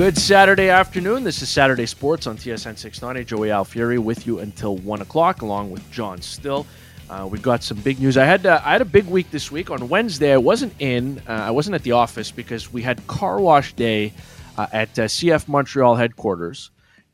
Good Saturday afternoon. This is Saturday Sports on TSN 690. Joey Alfieri with you until 1 o'clock, along with John Still. Uh, we've got some big news. I had uh, I had a big week this week. On Wednesday, I wasn't in. Uh, I wasn't at the office because we had car wash day uh, at uh, CF Montreal headquarters.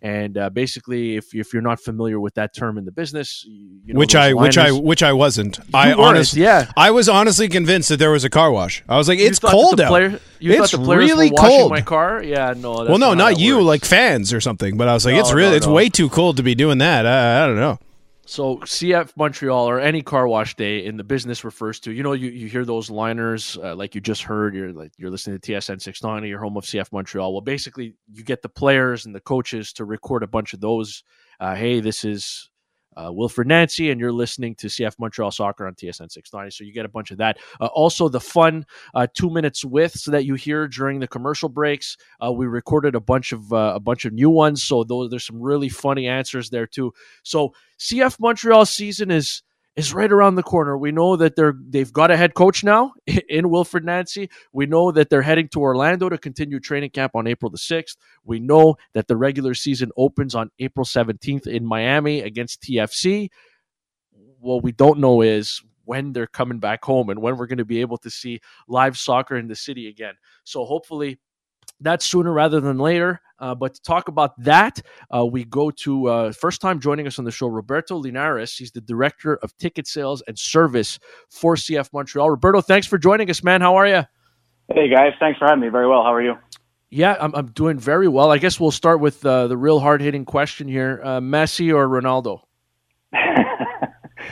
And uh, basically, if, if you're not familiar with that term in the business, you know, which I which I which I wasn't. I honestly, yeah, I was honestly convinced that there was a car wash. I was like, it's cold out. Player, you it's thought the players really cold. My car, yeah, no. well, no, not, not you, works. like fans or something. But I was like, No, it's really, no, it's way too cold to be doing that. I, I don't know. So CF Montreal or any car wash day in the business refers to you know you, you hear those liners uh, like you just heard you're like you're listening to TSN 690 your home of CF Montreal. Well basically you get the players and the coaches to record a bunch of those. Uh, hey this is uh, Wilfried Nancy and you're listening to CF Montreal Soccer on TSN 690 so you get a bunch of that. Uh, also the fun uh, two minutes with so that you hear during the commercial breaks uh, we recorded a bunch of uh, a bunch of new ones so those there's some really funny answers there too. So CF Montreal season is is right around the corner. We know that they're they've got a head coach now in Wilfried Nancy. We know that they're heading to Orlando to continue training camp on April the 6th. We know that the regular season opens on April 17th in Miami against TFC. What we don't know is when they're coming back home and when we're going to be able to see live soccer in the city again. So hopefully that's sooner rather than later. Uh, but to talk about that, uh, we go to uh, first time joining us on the show, Roberto Linares. He's the director of ticket sales and service for CF Montreal. Roberto, thanks for joining us, man. How are you? Hey guys, thanks for having me. Very well. How are you? Yeah, I'm, I'm doing very well. I guess we'll start with uh, the real hard hitting question here: uh, Messi or Ronaldo?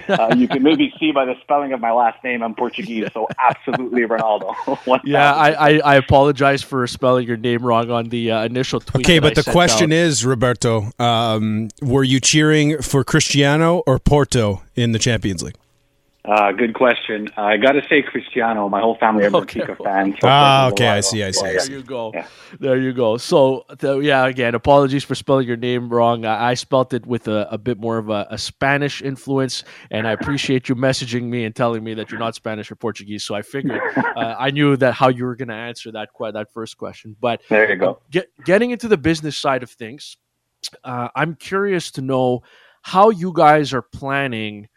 uh, you can maybe see by the spelling of my last name, I'm Portuguese, so absolutely Ronaldo. Yeah, I, I, I apologize for spelling your name wrong on the uh, initial tweet. Okay, that I but the question out. is, Roberto, um, were you cheering for Cristiano or Porto in the Champions League? Uh, good question. I got to say Cristiano. My whole family are Okay. Benfica fans. so Ah, okay, I see, I see, I yeah. There you go. Yeah. There you go. So, th- yeah, again, apologies for spelling your name wrong. I, I spelt it with a, a bit more of a, a Spanish influence, and I appreciate you messaging me and telling me that you're not Spanish or Portuguese. So I figured uh, I knew that how you were going to answer that que- that first question. But There you go. get, getting into the business side of things, uh, I'm curious to know how you guys are planning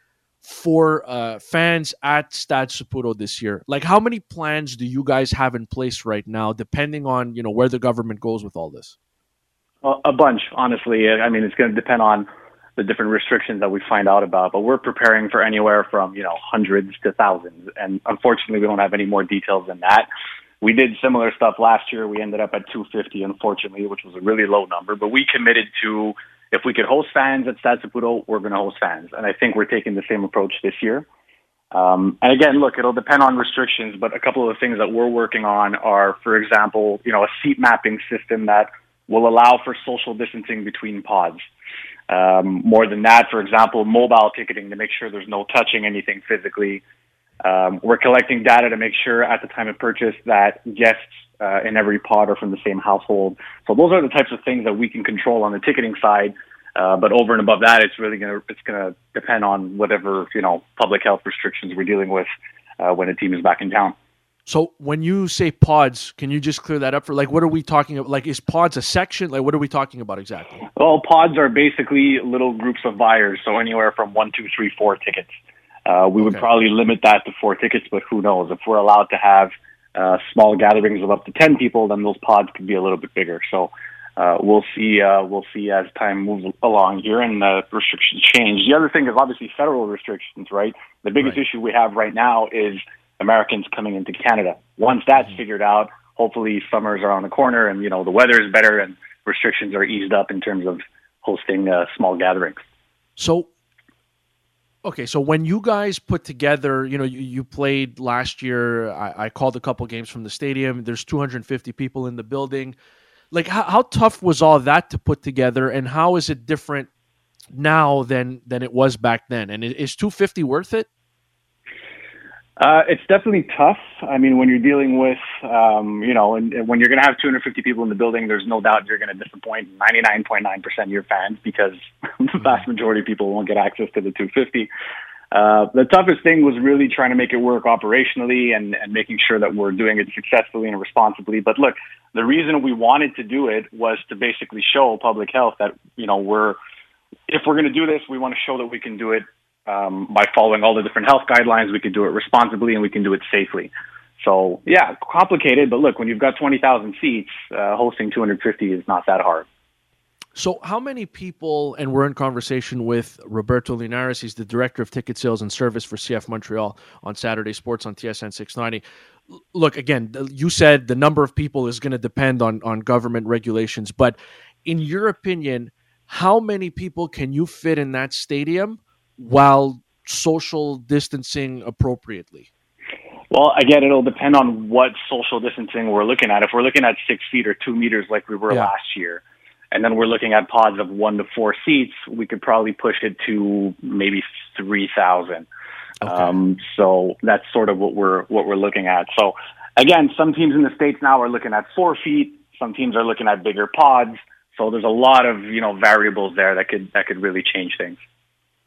for uh, fans at Stade Saputo this year. Like, how many plans do you guys have in place right now, depending on you know where the government goes with all this? A bunch, honestly. I mean, it's going to depend on the different restrictions that we find out about, but we're preparing for anywhere from, you know, hundreds to thousands. And unfortunately, we don't have any more details than that. We did similar stuff last year. We ended up at 250, unfortunately, which was a really low number, but we committed to if we could host fans at Stade Saputo, we're going to host fans. And I think we're taking the same approach this year. Um, and again, look, it'll depend on restrictions, but a couple of the things that we're working on are, for example, you know, a seat mapping system that will allow for social distancing between pods. Um, more than that, for example, mobile ticketing to make sure there's no touching anything physically. Um, we're collecting data to make sure at the time of purchase that guests uh, in every pod are from the same household. So those are the types of things that we can control on the ticketing side. Uh, but over and above that, it's really gonna it's gonna depend on whatever you know public health restrictions we're dealing with uh, when a team is back in town. So when you say pods, can you just clear that up for like what are we talking about? Like is pods a section? Like what are we talking about exactly? Well, pods are basically little groups of buyers, so anywhere from one, two, three, four tickets. Uh, we would probably limit that to four tickets, but who knows? If we're allowed to have uh, small gatherings of up to ten people, then those pods could be a little bit bigger. So uh, we'll see. Uh, we'll see as time moves along here and the restrictions change. The other thing is obviously federal restrictions, right? The biggest Right. issue we have right now is Americans coming into Canada. Once that's figured out, hopefully summers are around the corner and you know the weather is better and restrictions are eased up in terms of hosting uh, small gatherings. So, okay, so when you guys put together, you know, you, you played last year. I, I called a couple games from the stadium. There's 250 people in the building. Like, how, how tough was all that to put together, and how is it different now than than it was back then? And is 250 worth it? Uh, it's definitely tough. I mean, when you're dealing with, um, you know, and, and when you're going to have 250 people in the building, there's no doubt you're going to disappoint 99.9% of your fans because the vast majority of people won't get access to the 250. Uh, the toughest thing was really trying to make it work operationally and, and making sure that we're doing it successfully and responsibly. But look, the reason we wanted to do it was to basically show public health that, you know, we're, if we're going to do this, we want to show that we can do it um, by following all the different health guidelines. We can do it responsibly and we can do it safely. So yeah, complicated, but look, when you've got 20,000 seats, uh, hosting 250 is not that hard. So, how many people, and we're in conversation with Roberto Linares, he's the director of ticket sales and service for CF Montreal on Saturday Sports on TSN 690. Look, again, you said the number of people is going to depend on, on government regulations, but in your opinion, how many people can you fit in that stadium while social distancing appropriately? Well, again, it'll depend on what social distancing we're looking at. If we're looking at six feet or two meters like we were yeah. last year, and then we're looking at pods of one to four seats, we could probably push it to maybe 3,000. Okay. Um, so that's sort of what we're, what we're looking at. So again, some teams in the States now are looking at four feet. Some teams are looking at bigger pods. So there's a lot of, you know, variables there that could, that could really change things.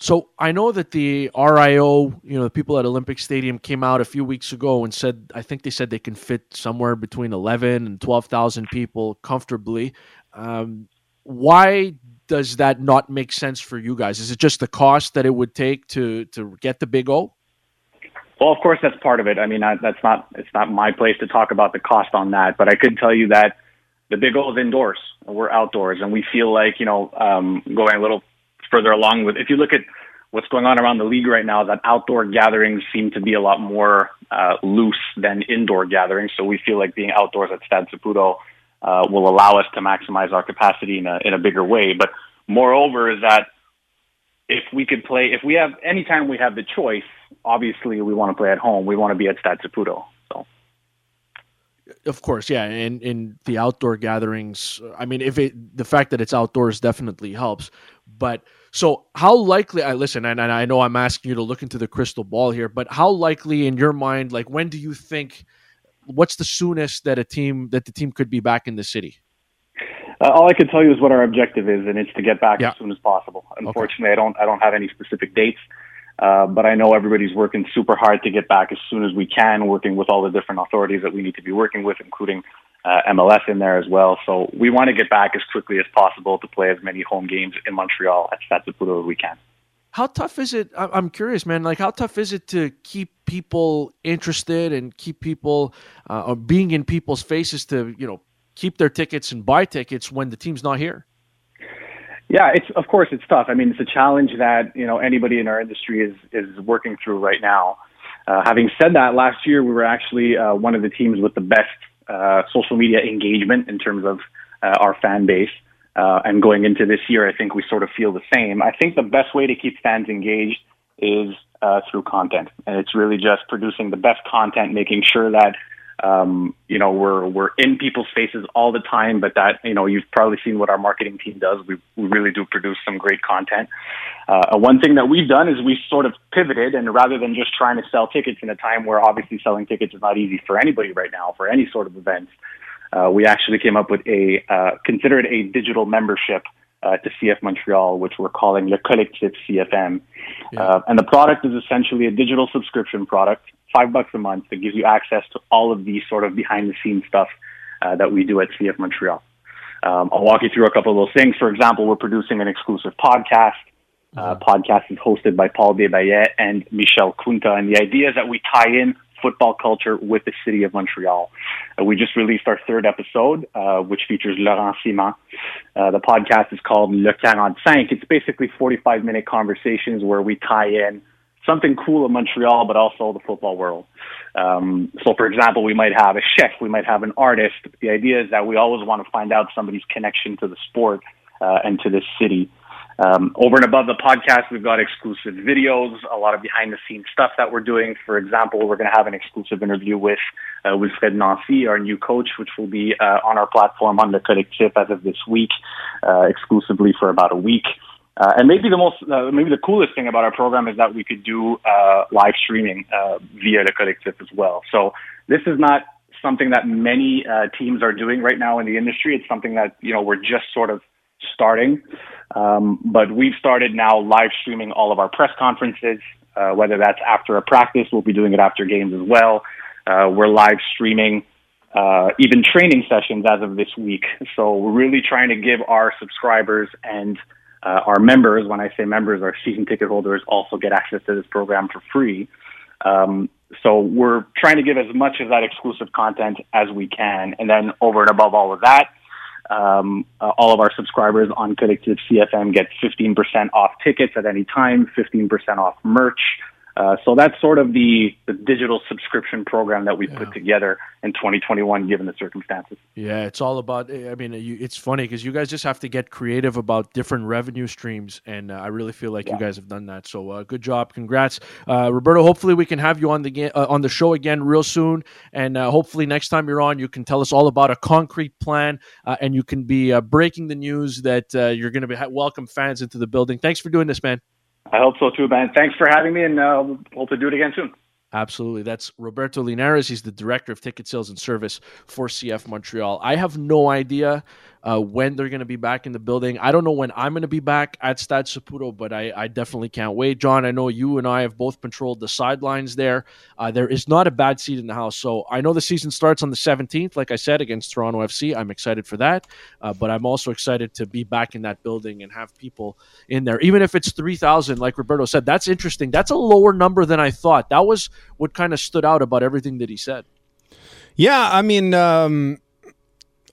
So I know that the RIO, you know, the people at Olympic Stadium came out a few weeks ago and said, I think they said they can fit somewhere between 11 and 12,000 people comfortably. Um, why does that not make sense for you guys? Is it just the cost that it would take to to get the Big O? Well, of course, that's part of it. I mean, I, that's not it's not my place to talk about the cost on that, but I could tell you that the Big O is indoors. We're outdoors, and we feel like you know um, going a little further along with. If you look at what's going on around the league right now, that outdoor gatherings seem to be a lot more uh, loose than indoor gatherings. So we feel like being outdoors at Stade Saputo uh, will allow us to maximize our capacity in a, in a bigger way. But moreover, is that if we could play, if we have anytime we have the choice, obviously we want to play at home. We want to be at Stade Saputo. Of course, yeah, and in the outdoor gatherings, I mean, if it the fact that it's outdoors definitely helps. But so, how likely? I listen, and, and I know I'm asking you to look into the crystal ball here, but how likely in your mind, like, when do you think? what's the soonest that a team that the team could be back in the city? Uh, all I can tell you is what our objective is, and it's to get back yeah. as soon as possible. Unfortunately, okay. I don't I don't have any specific dates, uh, but I know everybody's working super hard to get back as soon as we can, working with all the different authorities that we need to be working with, including uh, MLS in there as well. So we want to get back as quickly as possible to play as many home games in Montreal at Stade Saputo as we can. How tough is it? I'm curious, man. Like, how tough is it to keep people interested and keep people uh, being in people's faces to, you know, keep their tickets and buy tickets when the team's not here? Yeah, it's of course it's tough. I mean, it's a challenge that you know anybody in our industry is is working through right now. Uh, having said that, last year we were actually uh, one of the teams with the best uh, social media engagement in terms of uh, our fan base. Uh, and going into this year, I think we sort of feel the same. I think the best way to keep fans engaged is uh, through content, and it's really just producing the best content, making sure that um, you know we're we're in people's faces all the time. But that you know you've probably seen what our marketing team does. We we really do produce some great content. Uh, one thing that we've done is we sort of pivoted, and rather than just trying to sell tickets in a time where obviously selling tickets is not easy for anybody right now for any sort of event uh, we actually came up with a uh, considered a digital membership uh, to CF Montreal, which we're calling Le Collectif CFM. Yeah. Uh, and the product is essentially a digital subscription product, five bucks a month, that gives you access to all of the sort of behind the scenes stuff uh, that we do at CF Montreal. Um, I'll walk you through a couple of those things. For example, we're producing an exclusive podcast. Uh, mm-hmm. podcast is hosted by Paul Desbayet and Michel Kunta, and the idea is that we tie in football culture with the city of Montreal. Uh, we just released our third episode, uh, which features Laurent Simon. Uh, the podcast is called Le 45. It's basically 45 minute conversations where we tie in something cool in Montreal, but also the football world. Um, so, for example, we might have a chef, we might have an artist. The idea is that we always want to find out somebody's connection to the sport uh, and to this city. Um, over and above the podcast, we've got exclusive videos, a lot of behind the scenes stuff that we're doing. For example, we're going to have an exclusive interview with uh, Wilfried Nancy, our new coach, which will be uh, on our platform on the Collectif as of this week, uh, exclusively for about a week. Uh, and maybe the most, uh, maybe the coolest thing about our program is that we could do uh, live streaming uh, via the Collectif as well. So this is not something that many uh, teams are doing right now in the industry. It's something that you know we're just sort of starting. Um, but we've started now live streaming all of our press conferences. uh, whether that's after a practice, we'll be doing it after games as well. We're live streaming uh, even training sessions as of this week. So we're really trying to give our subscribers and uh, our members, when I say members, our season ticket holders also get access to this program for free. Um, so we're trying to give as much of that exclusive content as we can. And then over and above all of that, um, uh, all of our subscribers on Collectif CFM get 15% off tickets at any time, 15% off merch, uh, so that's sort of the, the digital subscription program that we yeah. put together in 2021, given the circumstances. Yeah, it's all about. I mean, you, it's funny because you guys just have to get creative about different revenue streams, and uh, I really feel like yeah. you guys have done that. So uh, good job, congrats, uh, Roberto. Hopefully, we can have you on the ga- uh, on the show again real soon, and hopefully next time you're on, you can tell us all about a concrete plan, and you can be breaking the news that you're going to be ha- welcome fans into the building. Thanks for doing this, man. I hope so too, Ben. Thanks for having me, and uh, hope to do it again soon. Absolutely. That's Roberto Linares. He's the director of ticket sales and service for CF Montreal. I have no idea uh, when they're going to be back in the building. I don't know when I'm going to be back at Stade Saputo, but I, I, definitely can't wait. John, I know you and I have both patrolled the sidelines there. Uh, there is not a bad seat in the house. So I know the season starts on the 17th, like I said, against Toronto FC. I'm excited for that. Uh, but I'm also excited to be back in that building and have people in there. Even if it's 3,000, like Roberto said, that's interesting. That's a lower number than I thought. That was what kind of stood out about everything that he said. Yeah, I mean, um,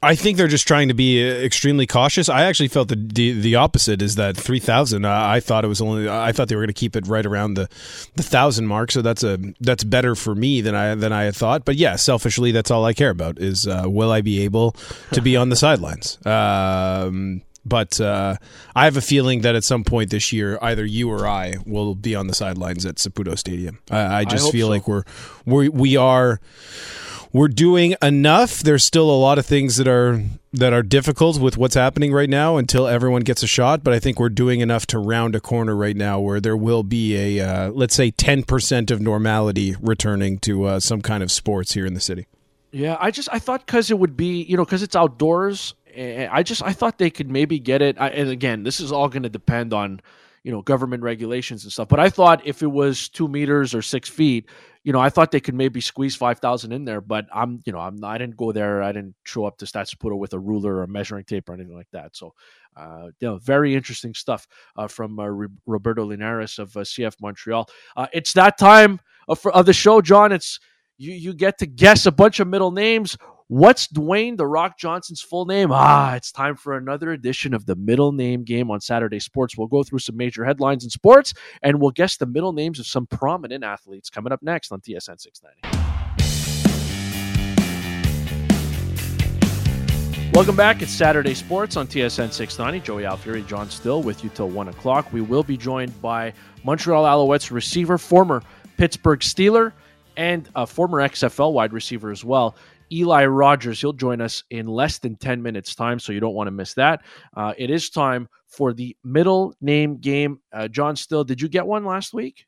I think they're just trying to be uh, extremely cautious. I actually felt the the, the opposite is that three thousand. Uh, I thought it was only. I thought they were going to keep it right around the the thousand mark. So that's a that's better for me than I than I had thought. But yeah, selfishly, that's all I care about is uh, will I be able to be on the sidelines. Um, but uh, I have a feeling that at some point this year, either you or I will be on the sidelines at Saputo Stadium. I, I just I feel so. like we're we we are we're doing enough. There's still a lot of things that are that are difficult with what's happening right now until everyone gets a shot. But I think we're doing enough to round a corner right now where there will be a uh, let's say 10% of normality returning to uh, some kind of sports here in the city. Yeah, I just I thought because it would be you know because it's outdoors. Eh, I just I thought they could maybe get it. I, and again, this is all going to depend on you know government regulations and stuff. But I thought if it was two meters or six feet, you know, I thought they could maybe squeeze five thousand in there. But I'm, you know, I'm I didn't go there. I didn't show up to Stade Saputo with a ruler or a measuring tape or anything like that. So, uh, you know, very interesting stuff uh, from uh, Roberto Linares of uh, CF Montreal. Uh, it's that time of, of the show, John. It's you you get to guess a bunch of middle names What's Dwayne The Rock Johnson's full name? Ah, it's time for another edition of the middle name game on Saturday Sports. We'll go through some major headlines in sports and we'll guess the middle names of some prominent athletes coming up next on TSN 690. Welcome back. It's Saturday Sports on TSN 690. Joey Alfieri, John Still with you till 1 o'clock. We will be joined by Montreal Alouettes receiver, former Pittsburgh Steeler, and a former XFL wide receiver as well, Eli Rogers. He'll join us in less than 10 minutes' time, so you don't want to miss that. Uh, it is time for the middle name game. Uh, John Still, did you get one last week?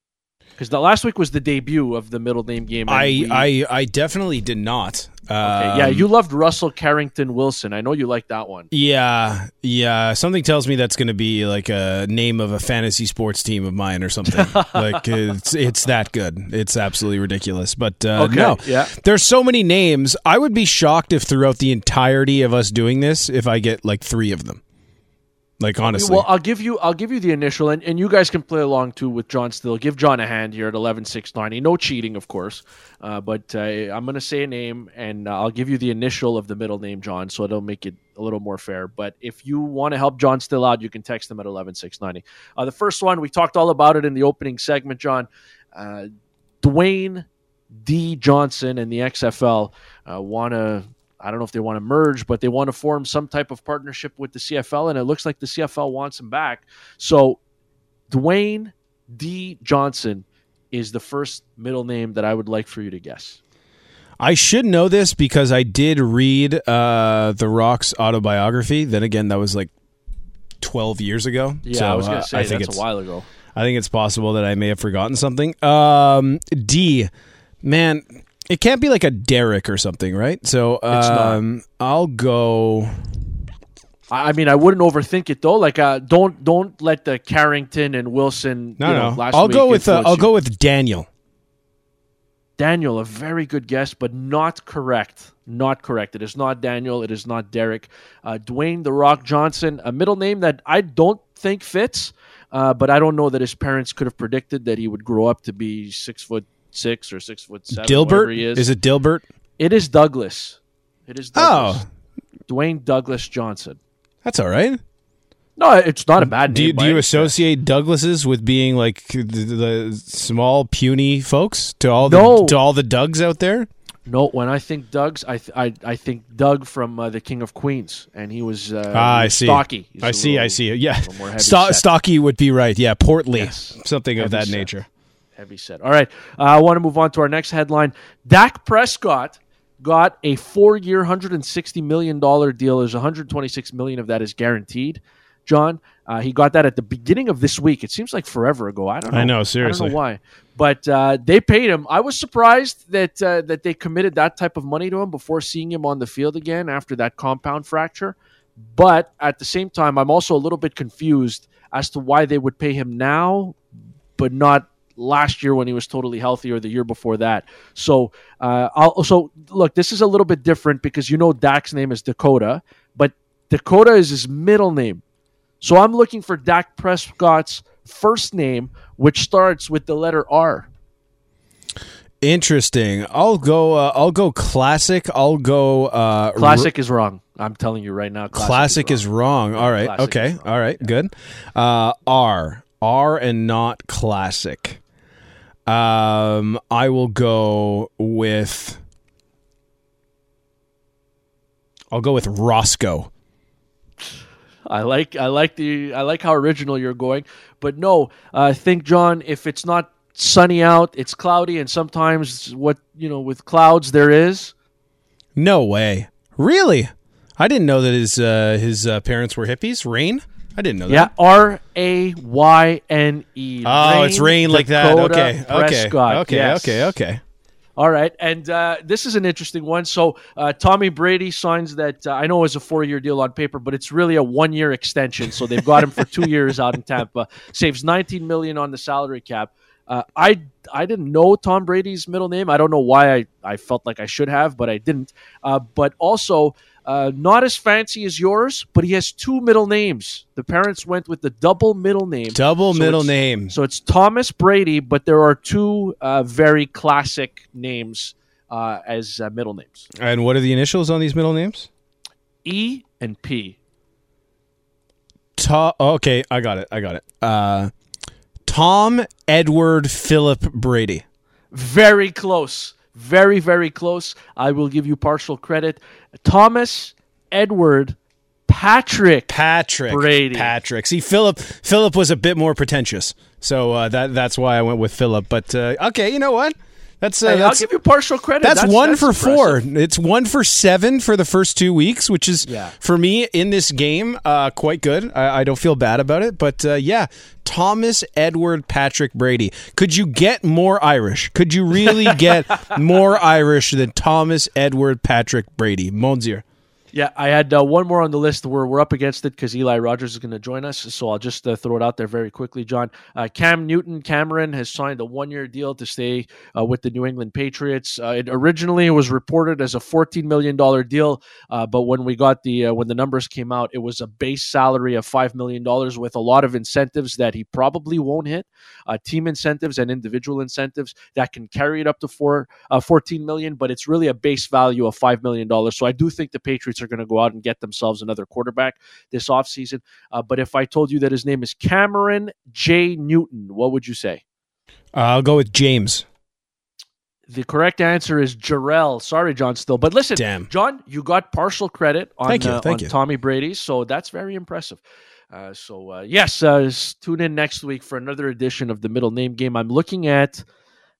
Because the last week was the debut of the middle name game. I, we, I I definitely did not. Okay. yeah, you um, loved Russell Carrington Wilson. I know you like that one. Yeah, yeah. Something tells me that's going to be like a name of a fantasy sports team of mine or something. like it's it's that good. It's absolutely ridiculous. But uh, okay. no, yeah. There's so many names. I would be shocked if throughout the entirety of us doing this, if I get like three of them. Like honestly, well, I'll give you I'll give you the initial, and, and you guys can play along too with John. Still, give John a hand here at eleven six ninety. No cheating, of course, uh, but uh, I'm going to say a name, and uh, I'll give you the initial of the middle name, John, so it'll make it a little more fair. But if you want to help John Still out, you can text him at eleven six ninety. Uh, the first one we talked all about it in the opening segment, John. Uh, Dwayne D Johnson and the XFL uh, want to I don't know if they want to merge, but they want to form some type of partnership with the CFL, and it looks like the CFL wants him back. So, Dwayne D. Johnson is the first middle name that I would like for you to guess. I should know this because I did read uh, The Rock's autobiography. Then again, that was like 12 years ago. Yeah, so, I was going to uh, say uh, I think that's it's, a while ago. I think it's possible that I may have forgotten something. Um, D, man, it can't be like a Derek or something, right? So um, I'll go. I I mean, I wouldn't overthink it though. Like, uh, don't don't let the Carrington and Wilson. No, you know, no. last I'll week go with uh, I'll you. go with Daniel. Daniel. A very good guess, but not correct. Not correct. It is not Daniel. It is not Derek. Uh, Dwayne the Rock Johnson, a middle name that I don't think fits, uh, but I don't know that his parents could have predicted that he would grow up to be six foot six or six foot seven. Dilbert he is. it Dilbert? It is Douglas. It is Douglas. Oh, Dwayne Douglas Johnson. that's all right. No, it's not a bad Do name. you, do you associate Douglases with being like the, the small puny folks to all the No. to all the Dougs out there? No, when I think Doug's, I th- I, I think Doug from uh, the King of Queens, and he was uh, Ah, I see. stocky. He's I see. I see. Yeah, little more heavy Sto- set. stocky would be right. Yeah, portly, Yes. something of that set. nature. Heavy set. All right, uh, I want to move on to our next headline. Dak Prescott got a four-year, hundred and sixty million dollar deal. There's one hundred twenty-six million of that is guaranteed. John, uh, he got that at the beginning of this week. It seems like forever ago. I don't know. I know, I seriously. don't know why, but uh, they paid him. I was surprised that uh, that they committed that type of money to him before seeing him on the field again after that compound fracture. But at the same time, I'm also a little bit confused as to why they would pay him now, but not last year when he was totally healthy or the year before that. So, uh, I'll, so look, this is a little bit different because you know Dak's name is Dakota, but Dakota is his middle name. So I'm looking for Dak Prescott's first name, which starts with the letter R. Interesting. I'll go. Uh, I'll go classic. I'll go. Uh, Classic is wrong. I'm telling you right now. r- classic is wrong. All right. Classic okay. is wrong. All right. Good. Uh, R. R and not classic. Um, I will go with. I'll go with Roscoe. I like I like the I like how original you're going, but no, uh, think John. If it's not sunny out, it's cloudy, and sometimes what you know with clouds there is. No way. Really? I didn't know that his uh, his uh, parents were hippies. Rain? I didn't know that. Yeah. R A Y N E. Oh, it's rain like that. Okay. Okay. Prescott. Okay. Yes. Okay. Okay. All right, and uh, this is an interesting one. So uh, Tommy Brady signs that uh, I know is a four-year deal on paper, but it's really a one-year extension. So they've got him for two years out in Tampa. Saves 19 million on the salary cap. Uh, I I didn't know Tom Brady's middle name. I don't know why I, I felt like I should have, but I didn't. Uh, but also uh, not as fancy as yours, but he has two middle names. The parents went with the double middle name. Double So middle name. So it's Thomas Brady, but there are two uh, very classic names uh, as uh, middle names And what are the initials on these middle names? E and P. To- okay, I got it. I got it. Uh, Tom Edward Philip Brady. Very close. Very, very close. I will give you partial credit. Thomas Edward Patrick. Patrick Brady. Patrick. See, Philip. Philip was a bit more pretentious, so uh, that that's why I went with Philip. But uh, okay, you know what? That's uh, Hey, I'll give you partial credit. that's, one that's for four. It's one for seven for the first two weeks, which is Yeah. for me in this game uh, quite good. I, I don't feel bad about it, but uh, yeah, Thomas Edward Patrick Brady. Could you get more Irish? Could you really get more Irish than Thomas Edward Patrick Brady? Monsieur. Yeah, I had uh, one more on the list. We're, we're up against it because Eli Rogers is going to join us. So I'll just uh, throw it out there very quickly, John. Uh, Cam Newton Cameron has signed a one year deal to stay uh, with the New England Patriots. Uh, it originally was reported as a $14 million deal, uh, but when we got the when the numbers came out, it was a base salary of $5 million with a lot of incentives that he probably won't hit, team incentives and individual incentives that can carry it up to four, uh, 14 million, but it's really a base value of $5 million. So I do think the Patriots are going to go out and get themselves another quarterback this offseason. Uh, but if I told you that his name is Cameron J. Newton, what would you say? Uh, I'll go with James. The correct answer is Jerrell. Sorry, John Still. But listen, Damn. John, you got partial credit on, Thank you, uh, thank on you. Tommy Brady, so that's very impressive. Uh, so uh, yes, uh, tune in next week for another edition of the middle name game. I'm looking at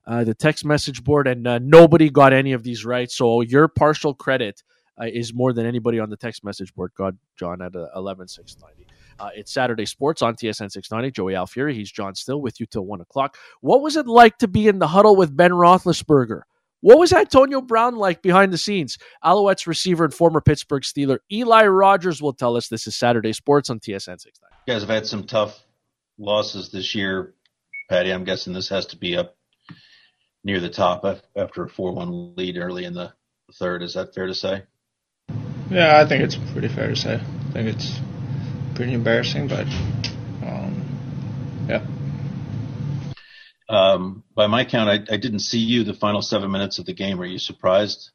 uh, the text message board, and uh, nobody got any of these right. So your partial credit uh, is more than anybody on the text message board. God, John at uh. Uh, it's Saturday Sports on TSN 690. Joey Alfieri, he's John Still with you till 1 o'clock. What was it like to be in the huddle with Ben Roethlisberger? What was Antonio Brown like behind the scenes? Alouettes receiver and former Pittsburgh Steeler Eli Rogers will tell us. This is Saturday Sports on TSN 690. You guys have had some tough losses this year. Patty, I'm guessing this has to be up near the top after a 4 1 lead early in the third. Is that fair to say? Yeah, I think it's pretty fair to say. I think it's pretty embarrassing, but um, yeah. Um, by my count, I, I, didn't see you the final seven minutes of the game. Were you surprised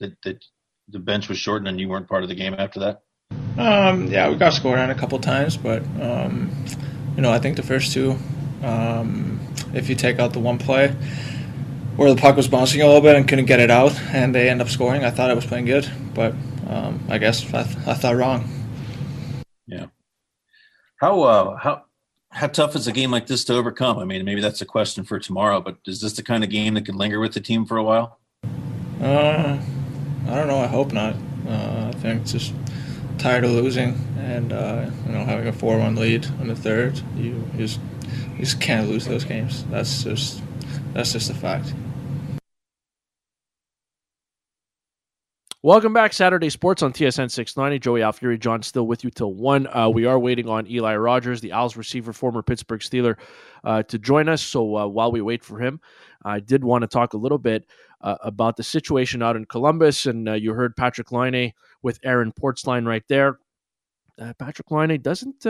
that, that the bench was shortened and you weren't part of the game after that? Um, yeah, we got scored on a couple times, but um, you know, I think the first two, um, if you take out the one play where the puck was bouncing a little bit and couldn't get it out, and they end up scoring, I thought I was playing good, but um, I guess I, th- I thought wrong. Yeah. How uh, how how tough is a game like this to overcome? I mean, maybe that's a question for tomorrow, but is this the kind of game that can linger with the team for a while? Uh, I don't know. I hope not. Uh, I think just tired of losing and uh, you know having a four-one lead in the third. You, you just you just can't lose those games. That's just that's just a fact. Welcome back, Saturday Sports on TSN 690. Joey Alfieri, John, still with you till 1. Uh, we are waiting on Eli Rogers, the Als receiver, former Pittsburgh Steeler, uh, to join us. So uh, while we wait for him, I did want to talk a little bit uh, about the situation out in Columbus. And uh, you heard Patrik Laine with Aaron Portzline right there. Uh, Patrik Laine doesn't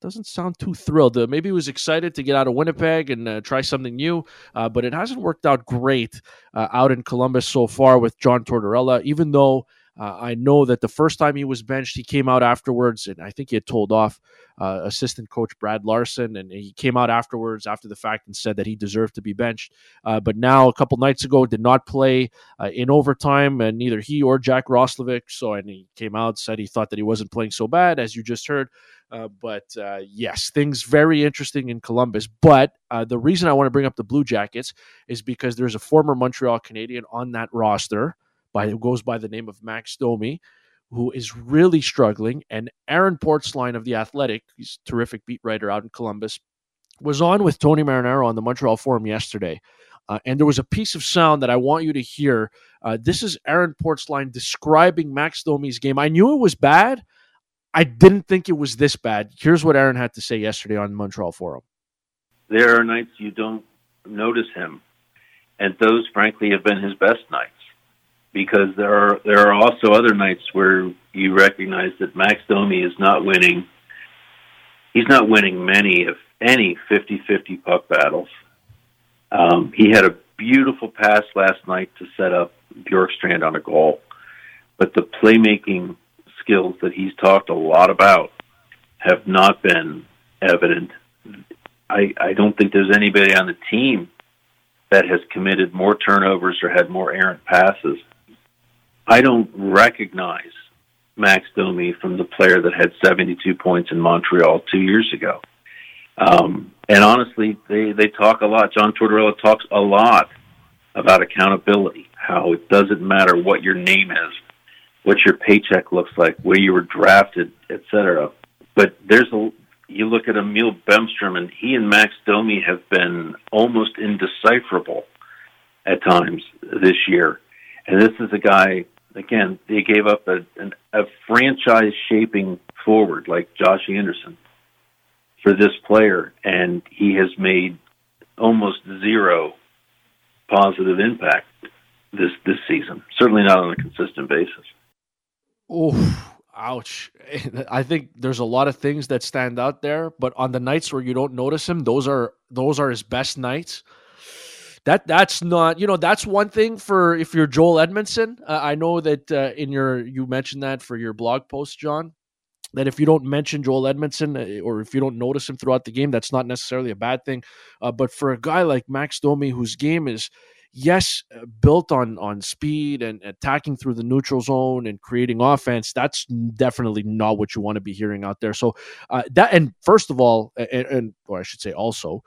doesn't sound too thrilled. Uh, maybe he was excited to get out of Winnipeg and uh, try something new, uh, but it hasn't worked out great uh, out in Columbus so far with John Tortorella. Even though uh, I know that the first time he was benched, he came out afterwards, and I think he had told off uh, assistant coach Brad Larsen, and he came out afterwards after the fact and said that he deserved to be benched. But now, a couple nights ago, did not play in overtime, and neither he or Jack Roslovic. So, and he came out said he thought that he wasn't playing so bad, as you just heard. Uh, but uh, yes, things very interesting in Columbus. But uh, the reason I want to bring up the Blue Jackets is because there's a former Montreal Canadian on that roster by who goes by the name of Max Domi, who is really struggling. And Aaron Portzline of the Athletic, he's a terrific beat writer out in Columbus, was on with Tony Marinaro on the Montreal Forum yesterday. Uh, and there was a piece of sound that I want you to hear. Uh, this is Aaron Portzline describing Max Domi's game. I knew it was bad. I didn't think it was this bad. Here's what Aaron had to say yesterday on Montreal Forum. There are nights you don't notice him, and those, frankly, have been his best nights because there are there are also other nights where you recognize that Max Domi is not winning. He's not winning many, if any, 50-50 puck battles. Um, he had a beautiful pass last night to set up Bjorkstrand on a goal, but the playmaking skills that he's talked a lot about have not been evident. I, I don't think there's anybody on the team that has committed more turnovers or had more errant passes I don't recognize Max Domi from the player that had 72 points in Montreal two years ago. Um, and honestly, they, they talk a lot. John Tortorella talks a lot about accountability, how it doesn't matter what your name is, what your paycheck looks like, where you were drafted, etc. But there's a you look at Emil Bemstrom, and he and Max Domi have been almost indecipherable at times this year. And this is a guy again, they gave up a, an, a franchise shaping forward like Josh Anderson for this player, and he has made almost zero positive impact this this season. Certainly not on a consistent basis. Oh, ouch! I think there's a lot of things that stand out there, but on the nights where you don't notice him, those are those are his best nights that that's not you know that's one thing for if you're Joel Edmundson. Uh, I know that uh, in your you mentioned that for your blog post, John. That if you don't mention Joel Edmundson uh, or if you don't notice him throughout the game, that's not necessarily a bad thing. Uh, but for a guy like Max Domi, whose game is yes uh, built on on speed and attacking through the neutral zone and creating offense, that's definitely not what you want to be hearing out there. So uh, that and first of all, and, and or I should say also,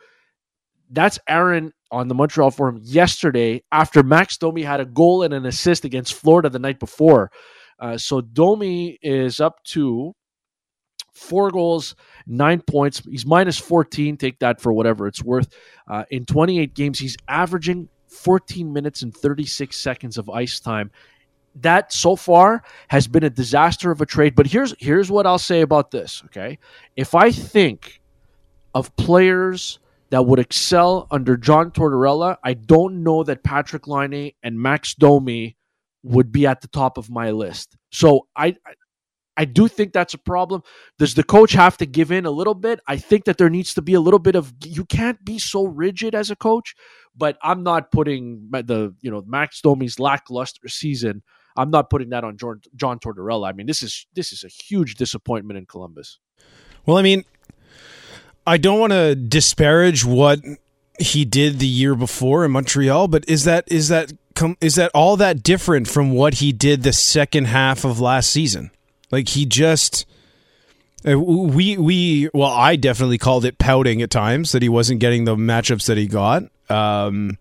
that's Aaron on the Montreal Forum yesterday after Max Domi had a goal and an assist against Florida the night before. Uh, so Domi is up to four goals, nine points. He's minus 14. Take that for whatever it's worth. Uh, in 28 games, he's averaging 14 minutes and 36 seconds of ice time. That so far has been a disaster of a trade. But here's here's what I'll say about this. Okay, if I think of players that would excel under John Tortorella, I don't know that Patrik Laine and Max Domi would be at the top of my list. So I I do think that's a problem. Does the coach have to give in a little bit? I think that there needs to be a little bit of you can't be so rigid as a coach, but I'm not putting the, you know, Max Domi's lackluster season. I'm not putting that on John, John Tortorella. I mean, this is this is a huge disappointment in Columbus. Well, I mean, I don't want to disparage what he did the year before in Montreal, but is that is that is that all that different from what he did the second half of last season? Like he just uh, we we well, I definitely called it pouting at times that he wasn't getting the matchups that he got. Um,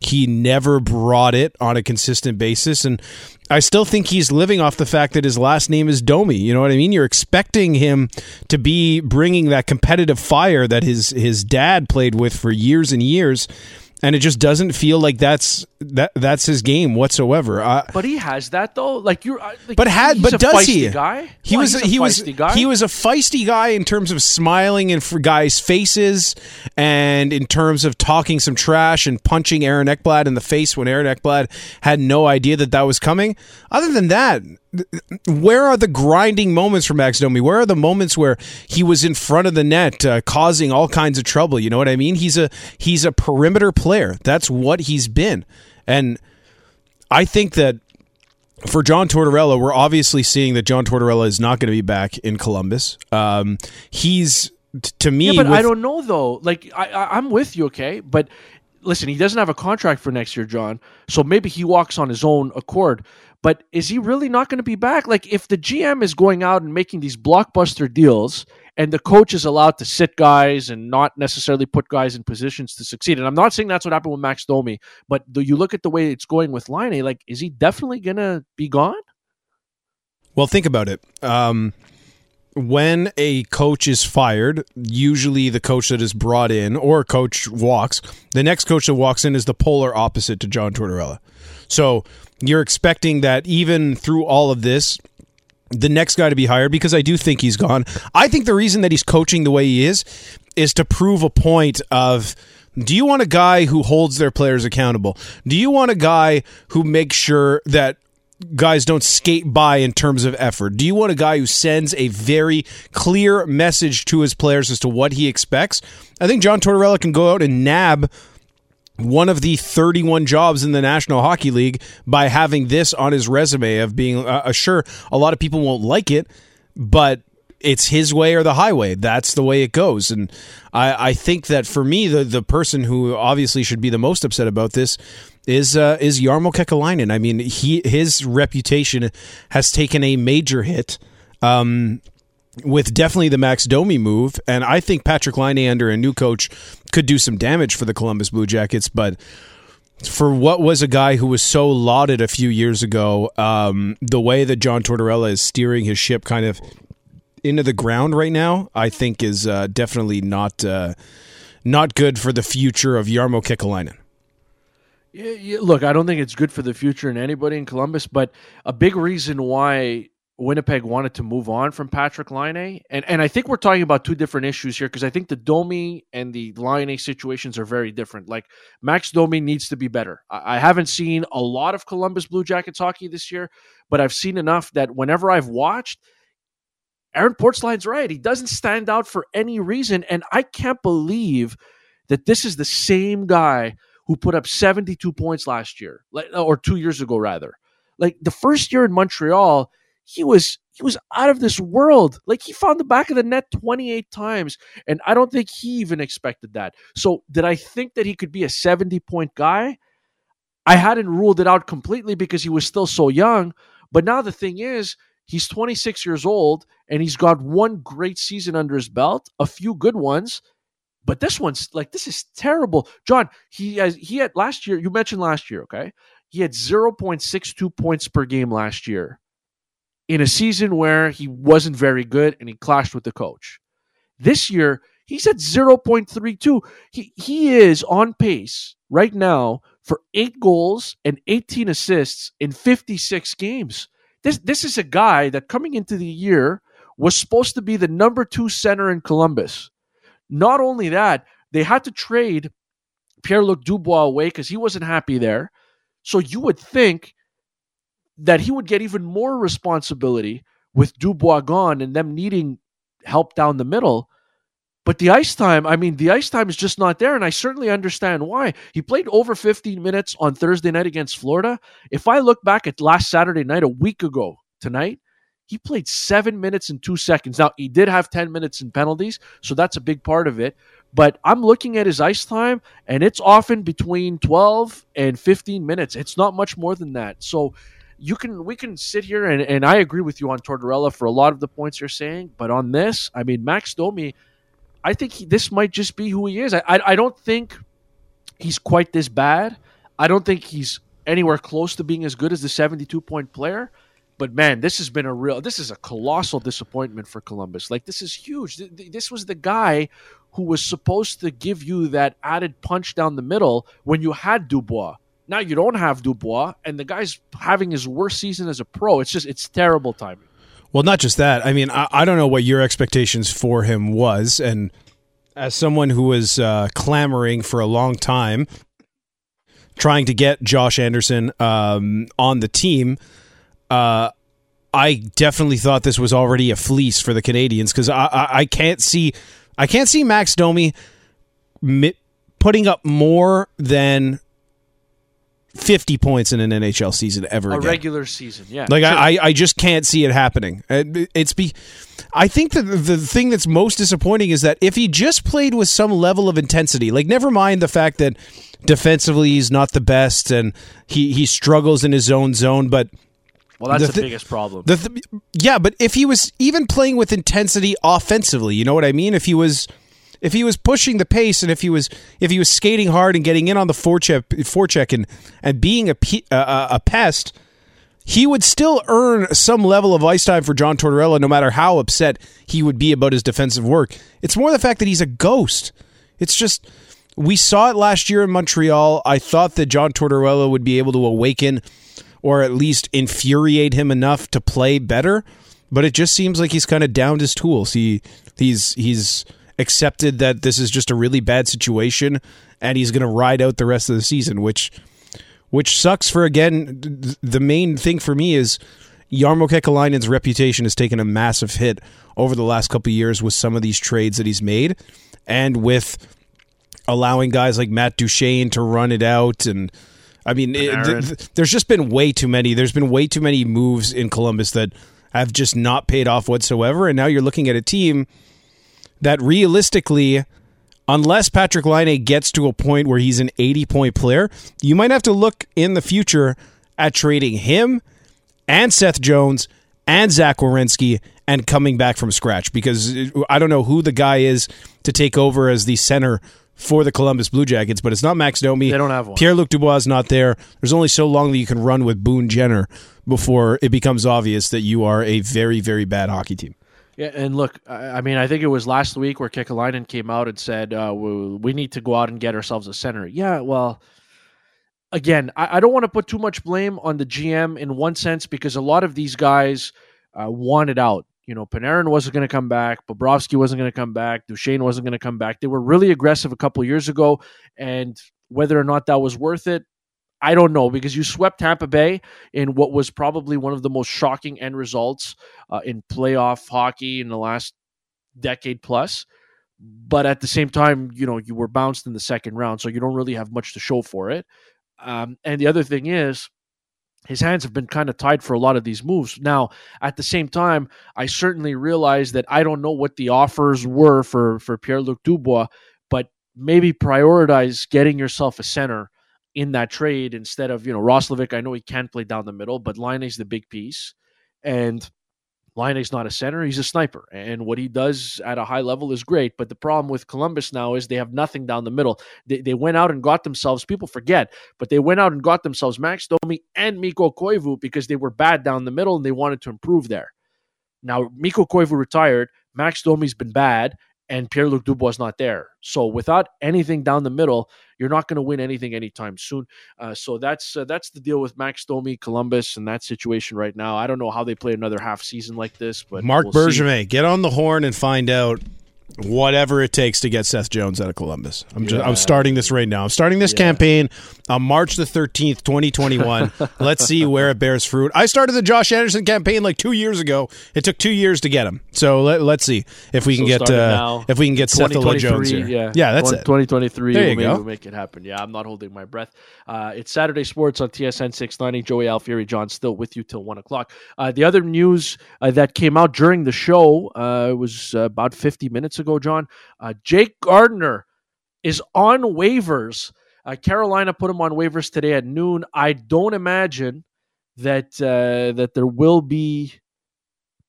he never brought it on a consistent basis, and I still think he's living off the fact that his last name is Domi. You know what I mean? You're expecting him to be bringing that competitive fire that his his dad played with for years and years, and it just doesn't feel like that's that that's his game whatsoever. Uh, but he has that though. Like you're, uh, like, but had but does he? Guy? He well, was he was guy? he was a feisty guy in terms of smiling in for guys' faces, and in terms of talking some trash and punching Aaron Ekblad in the face when Aaron Ekblad had no idea that that was coming. Other than that, where are the grinding moments for Max Domi? Where are the moments where he was in front of the net, uh, causing all kinds of trouble? You know what I mean? He's a he's a perimeter player. That's what he's been, and I think that for John Tortorella, we're obviously seeing that John Tortorella is not going to be back in Columbus. Um, he's to me, yeah, but with, I don't know though. Like I, I, I'm with you, okay, but listen, he doesn't have a contract for next year, John. So maybe he walks on his own accord. But is he really not going to be back? Like, if the GM is going out and making these blockbuster deals and the coach is allowed to sit guys and not necessarily put guys in positions to succeed, and I'm not saying that's what happened with Max Domi, but do you look at the way it's going with Laine, like, is he definitely going to be gone? Well, think about it. Um, when a coach is fired, usually the coach that is brought in or a coach walks, the next coach that walks in is the polar opposite to John Tortorella. So you're expecting that even through all of this, the next guy to be hired because I do think he's gone. I think the reason that he's coaching the way he is is to prove a point of do you want a guy who holds their players accountable? Do you want a guy who makes sure that guys don't skate by in terms of effort? Do you want a guy who sends a very clear message to his players as to what he expects? I think John Tortorella can go out and nab one of the 31 jobs in the National Hockey League by having this on his resume of being uh, uh, sure a lot of people won't like it, but it's his way or the highway. That's the way it goes. And I, I think that for me, the the person who obviously should be the most upset about this is uh, is Jarmo Kekalainen. I mean, he his reputation has taken a major hit. Um, with definitely the Max Domi move, and I think Patrik Laine under a new coach could do some damage for the Columbus Blue Jackets. But for what was a guy who was so lauded a few years ago, um, the way that John Tortorella is steering his ship kind of into the ground right now, I think is uh, definitely not uh, not good for the future of Jarmo Kekalainen. Look, I don't think it's good for the future in anybody in Columbus, but a big reason why Winnipeg wanted to move on from Patrik Laine. And and I think we're talking about two different issues here because I think the Domi and the Laine situations are very different. Like Max Domi needs to be better. I, I haven't seen a lot of Columbus Blue Jackets hockey this year, but I've seen enough that whenever I've watched, Aaron Portzline's right. He doesn't stand out for any reason. And I can't believe that this is the same guy who put up 72 points last year, or two years ago, rather. Like the first year in Montreal, he was he was out of this world. Like he found the back of the net 28 times and I don't think he even expected that. So did I think that he could be a 70 point guy? I hadn't ruled it out completely because he was still so young, but now the thing is he's 26 years old and he's got one great season under his belt, a few good ones, but this one's like this is terrible. John, he has he had last year, you mentioned last year, okay? He had 0.62 points per game last year in a season where he wasn't very good and he clashed with the coach. This year, he's at 0.32. He he is on pace right now for eight goals and 18 assists in 56 games. This this is a guy that coming into the year was supposed to be the number two center in Columbus. Not only that, they had to trade Pierre Luc Dubois away because he wasn't happy there. So you would think that he would get even more responsibility with Dubois gone and them needing help down the middle. But the ice time, I mean, the ice time is just not there. And I certainly understand why. He played over 15 minutes on Thursday night against Florida. If I look back at last Saturday night, a week ago tonight, he played seven minutes and two seconds. Now, he did have 10 minutes in penalties, so that's a big part of it. But I'm looking at his ice time, and it's often between 12 and 15 minutes. It's not much more than that. So you can we can sit here and, and I agree with you on Tortorella for a lot of the points you're saying, but on this, I mean Max Domi, I think he, this might just be who he is. I, I I don't think he's quite this bad. I don't think he's anywhere close to being as good as the 72 point player. But man, this has been a real, this is a colossal disappointment for Columbus. Like, this is huge. This was the guy who was supposed to give you that added punch down the middle when you had Dubois. Now you don't have Dubois, and the guy's having his worst season as a pro. It's just it's terrible timing. Well, not just that. I mean, I, I don't know what your expectations for him was, and as someone who was uh, clamoring for a long time, trying to get Josh Anderson um, on the team, uh, I definitely thought this was already a fleece for the Canadiens because I, I, I can't see I can't see Max Domi putting up more than 50 points in an NHL season ever a again. regular season, yeah. Like sure. I, I just can't see it happening. It's be, I think that the thing that's most disappointing is that if he just played with some level of intensity, like never mind the fact that defensively he's not the best and he he struggles in his own zone, but well, that's the, the biggest problem. The th- yeah, but if he was even playing with intensity offensively, you know what I mean? If he was if he was pushing the pace and if he was if he was skating hard and getting in on the forecheck forecheck and and being a a, a pest, he would still earn some level of ice time for John Tortorella, no matter how upset he would be about his defensive work. It's more the fact that he's a ghost. It's just we saw it last year in Montreal. I thought that John Tortorella would be able to awaken or at least infuriate him enough to play better, but it just seems like he's kind of downed his tools. He he's he's accepted that this is just a really bad situation and he's going to ride out the rest of the season, which which sucks for again the main thing for me is Jarmo Kekalainen's reputation has taken a massive hit over the last couple years with some of these trades that he's made and with allowing guys like Matt Duchene to run it out and I mean it, th- th- there's just been way too many there's been way too many moves in Columbus that have just not paid off whatsoever. And now you're looking at a team that realistically, unless Patrik Laine gets to a point where he's an 80 point player, you might have to look in the future at trading him and Seth Jones and Zach Werenski and coming back from scratch because uh, I don't know who the guy is to take over as the center for the Columbus Blue Jackets, but it's not Max Domi. They don't have one. Pierre Luc Dubois is not there. There's only so long that you can run with Boone Jenner before it becomes obvious that you are a very, very bad hockey team. Yeah, and look, I mean, I think it was last week where Kekalainen came out and said uh, we need to go out and get ourselves a center. Yeah, well, again, I, I, don't want to put too much blame on the GM in one sense because a lot of these guys uh, wanted out. You know, Panarin wasn't going to come back. Bobrovsky wasn't going to come back. Duchene wasn't going to come back. They were really aggressive a couple years ago, and whether or not that was worth it, I don't know because you swept Tampa Bay in what was probably one of the most shocking end results uh, in playoff hockey in the last decade plus. But at the same time, you know, you were bounced in the second round, so you don't really have much to show for it. Um, and the other thing is, his hands have been kind of tied for a lot of these moves. Now, at the same time, I certainly realize that I don't know what the offers were for for Pierre Luc Dubois, but maybe prioritize getting yourself a center in that trade instead of, you know, Roslovic. I know he can play down the middle, but Laine is the big piece. And Laine's not a center, he's a sniper. And what he does at a high level is great. But the problem with Columbus now is they have nothing down the middle. They, they went out and got themselves, people forget, but they went out and got themselves Max Domi and Mikko Koivu because they were bad down the middle and they wanted to improve there. Now, Mikko Koivu retired. Max Domi's been bad. And Pierre Luc Dubois is not there. So without anything down the middle, you're not going to win anything anytime soon. Uh, so that's uh, that's the deal with Max Domi, Columbus, and that situation right now. I don't know how they play another half season like this, but Marc we'll. Bergevin, get on the horn and find out whatever it takes to get Seth Jones out of Columbus. I'm just I'm starting this right now. I'm starting this Yeah. campaign on March the 13th, 2021. Let's see where it bears fruit. I started the Josh Anderson campaign like 2 years ago. It took 2 years to get him. So let, let's see if we can get uh, if we can get Seth Jones 2023, here. Yeah, yeah, that's it. 2023. There you we'll go. we'll make it happen. Yeah, I'm not holding my breath. Uh, it's Saturday Sports on TSN 690. Joey Alfieri, John, still with you till one o'clock. Uh, the other news uh, that came out during the show uh, was uh, about 50 minutes ago. John, uh, Jake Gardiner is on waivers. Uh, Carolina put him on waivers today at noon. I don't imagine that uh, that there will be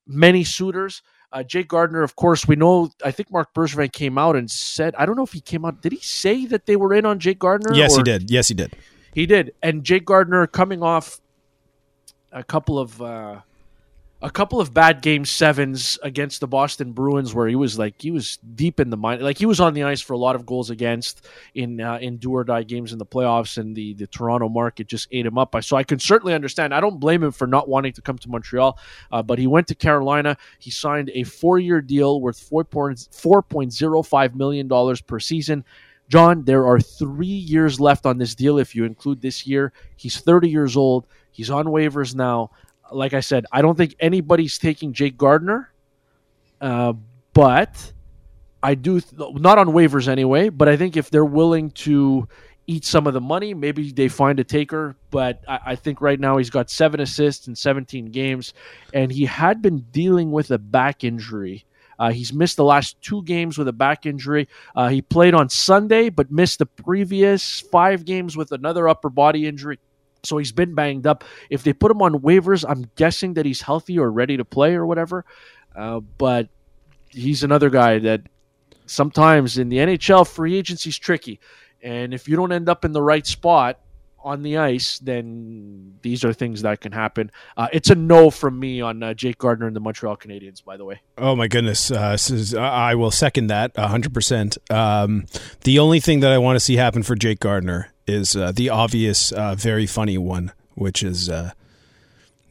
many suitors. Uh, Jake Gardiner, of course, we know. I think Marc Bergevin came out and said, I don't know if he came out. Did he say that they were in on Jake Gardiner? Yes, he did. Yes, he did. He did. And Jake Gardiner coming off a couple of uh, a couple of bad game sevens against the Boston Bruins, where he was like he was deep in the mind, like he was on the ice for a lot of goals against in uh, in do or die games in the playoffs, and the the Toronto market just ate him up. So I can certainly understand. I don't blame him for not wanting to come to Montreal, uh, but he went to Carolina. He signed a four year deal worth four point four point zero five million dollars per season. John, there are three years left on this deal if you include this year. He's 30 years old. He's on waivers now. Like I said, I don't think anybody's taking Jake Gardiner, uh, but I do th- not on waivers anyway. But I think if they're willing to eat some of the money, maybe they find a taker. But I, I think right now he's got seven assists in 17 games, and he had been dealing with a back injury. Uh, he's missed the last two games with a back injury. Uh, he played on Sunday, but missed the previous five games with another upper body injury. So he's been banged up. If they put him on waivers, I'm guessing that he's healthy or ready to play or whatever. Uh, but he's another guy that sometimes in the NHL, free agency is tricky. And if you don't end up in the right spot on the ice, then these are things that can happen. Uh, it's a no from me on uh, Jake Gardiner and the Montreal Canadiens, by the way. Oh my goodness! Uh, is- I will second that hundred percent. Um, the only thing that I want to see happen for Jake Gardiner is uh, the obvious, uh, very funny one, which is uh,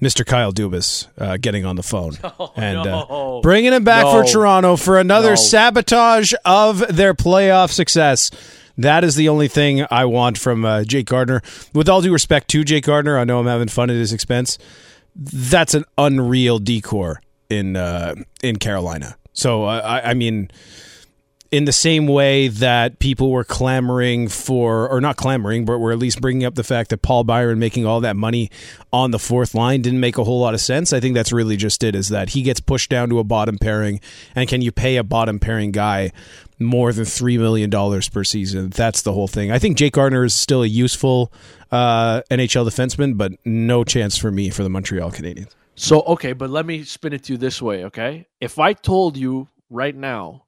Mr. Kyle Dubas uh, getting on the phone and no. uh, bringing him back for Toronto for another No. sabotage of their playoff success. That is the only thing I want from uh, Jake Gardiner. With all due respect to Jake Gardiner, I know I'm having fun at his expense. That's an unreal decor in uh, in Carolina. So uh, I, I mean, in the same way that people were clamoring for, or not clamoring, but were at least bringing up the fact that Paul Byron making all that money on the fourth line didn't make a whole lot of sense. I think that's really just it. Is that he gets pushed down to a bottom pairing, and can you pay a bottom pairing guy more than three million dollars per season? That's the whole thing. I think Jake Gardiner is still a useful uh, NHL defenseman, but no chance for me for the Montreal Canadiens. So okay, but let me spin it to you this way, okay? If I told you right now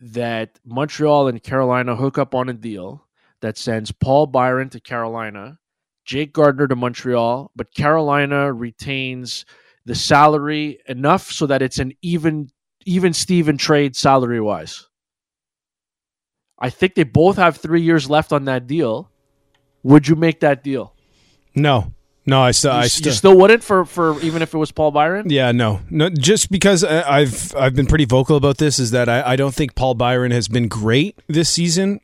that Montreal and Carolina hook up on a deal that sends Paul Byron to Carolina, Jake Gardiner to Montreal, but Carolina retains the salary enough so that it's an even even Steven trade salary wise. I think they both have three years left on that deal. Would you make that deal? No, no, I still, You, I you still, wouldn't for, for even if it was Paul Byron? Yeah, no, no. Just because I- I've I've been pretty vocal about this is that I, I don't think Paul Byron has been great this season.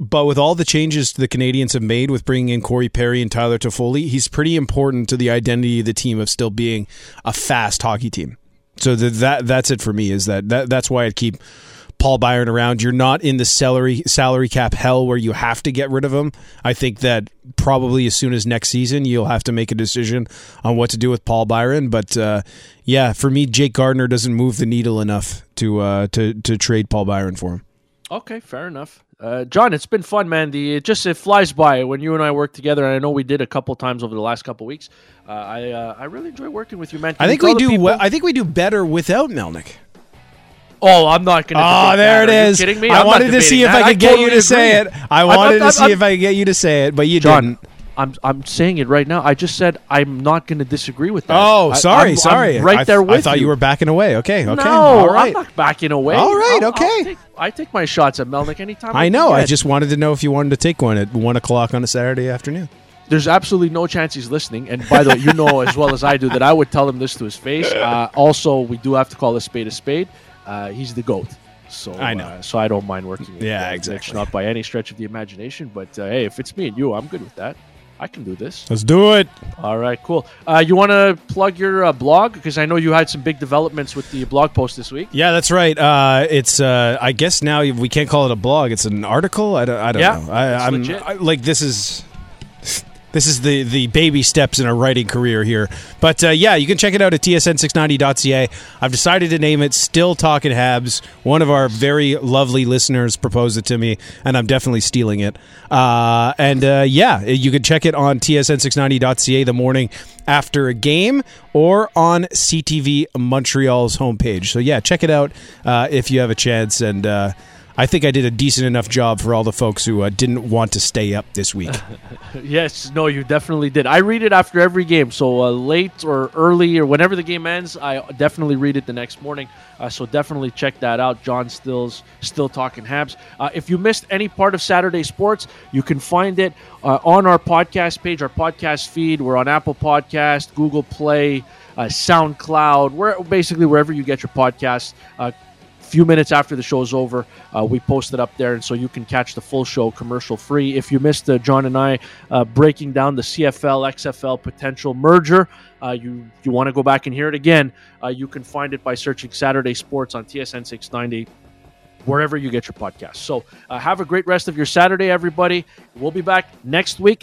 But with all the changes the Canadiens have made with bringing in Corey Perry and Tyler Toffoli, he's pretty important to the identity of the team of still being a fast hockey team. So the, that that's it for me. Is that, that that's why I'd keep Paul Byron around. You're not in the salary salary cap hell where you have to get rid of him. I think that probably as soon as next season you'll have to make a decision on what to do with Paul Byron. But uh, yeah, for me, Jake Gardiner doesn't move the needle enough to uh, to to trade Paul Byron for him. Okay, fair enough. Uh, John, it's been fun, man. The it just it flies by when you and I work together, and I know we did a couple times over the last couple weeks. Uh, I uh, I really enjoy working with you, man. Can I think we do. people- We- I think we do better without Melnick. Oh, I'm not going to. Oh, there it is. You kidding me? I I'm wanted to see if that. I could get you to say it. I I'm- wanted I'm- to see I'm- if I could get you to say it, but you John, didn't. I'm I'm saying it right now. I just said I'm not going to disagree with that. Oh, sorry, I'm- sorry. I'm right I, there with I thought you. were backing away. Okay, okay. No, all right. I'm not backing away. All right, I'll- I'll okay. take- I take my shots at Melnick anytime. I can know. I just wanted to know if you wanted to take one at one o'clock on a Saturday afternoon. There's absolutely no chance he's listening. And by the way, you know as well as I do that I would tell him this to his face. Uh, also, we do have to call a spade a spade. Uh, he's the goat. So I know. Uh, so I don't mind working. with Yeah, exactly. Not by any stretch of the imagination, but uh, hey, if it's me and you, I'm good with that. I can do this. Let's do it. All right, cool. Uh, you want to plug your uh, blog because I know you had some big developments with the blog post this week. Yeah, that's right. Uh, it's uh, I guess now we can't call it a blog. It's an article. I don't, I don't Yeah, know. I, it's I'm legit. I, like this is this is the the baby steps in a writing career here. But uh, yeah, you can check it out at tsn690.ca. I've decided to name it Still Talking Habs. One of our very lovely listeners proposed it to me, and I'm definitely stealing it. Uh, and uh, yeah, you can check it on tsn690.ca the morning after a game or on CTV Montreal's homepage. So yeah, check it out uh, if you have a chance. And uh, I think I did a decent enough job for all the folks who uh, didn't want to stay up this week. Yes, no, you definitely did. I read it after every game, so uh, late or early or whenever the game ends, I definitely read it the next morning. Uh, so definitely check that out. John Stills still talking Habs. Uh, if you missed any part of Saturday sports, you can find it uh, on our podcast page, our podcast feed. We're on Apple Podcast, Google Play, uh, SoundCloud, where basically wherever you get your podcasts. Few minutes after the show's over, uh, we post it up there, and so you can catch the full show commercial free. If you missed uh, John and I uh, breaking down the CFL XFL potential merger, uh, you you want to go back and hear it again, uh, you can find it by searching Saturday Sports on TSN 690. Wherever you get your podcast. So, uh, have a great rest of your Saturday, everybody. We'll be back next week.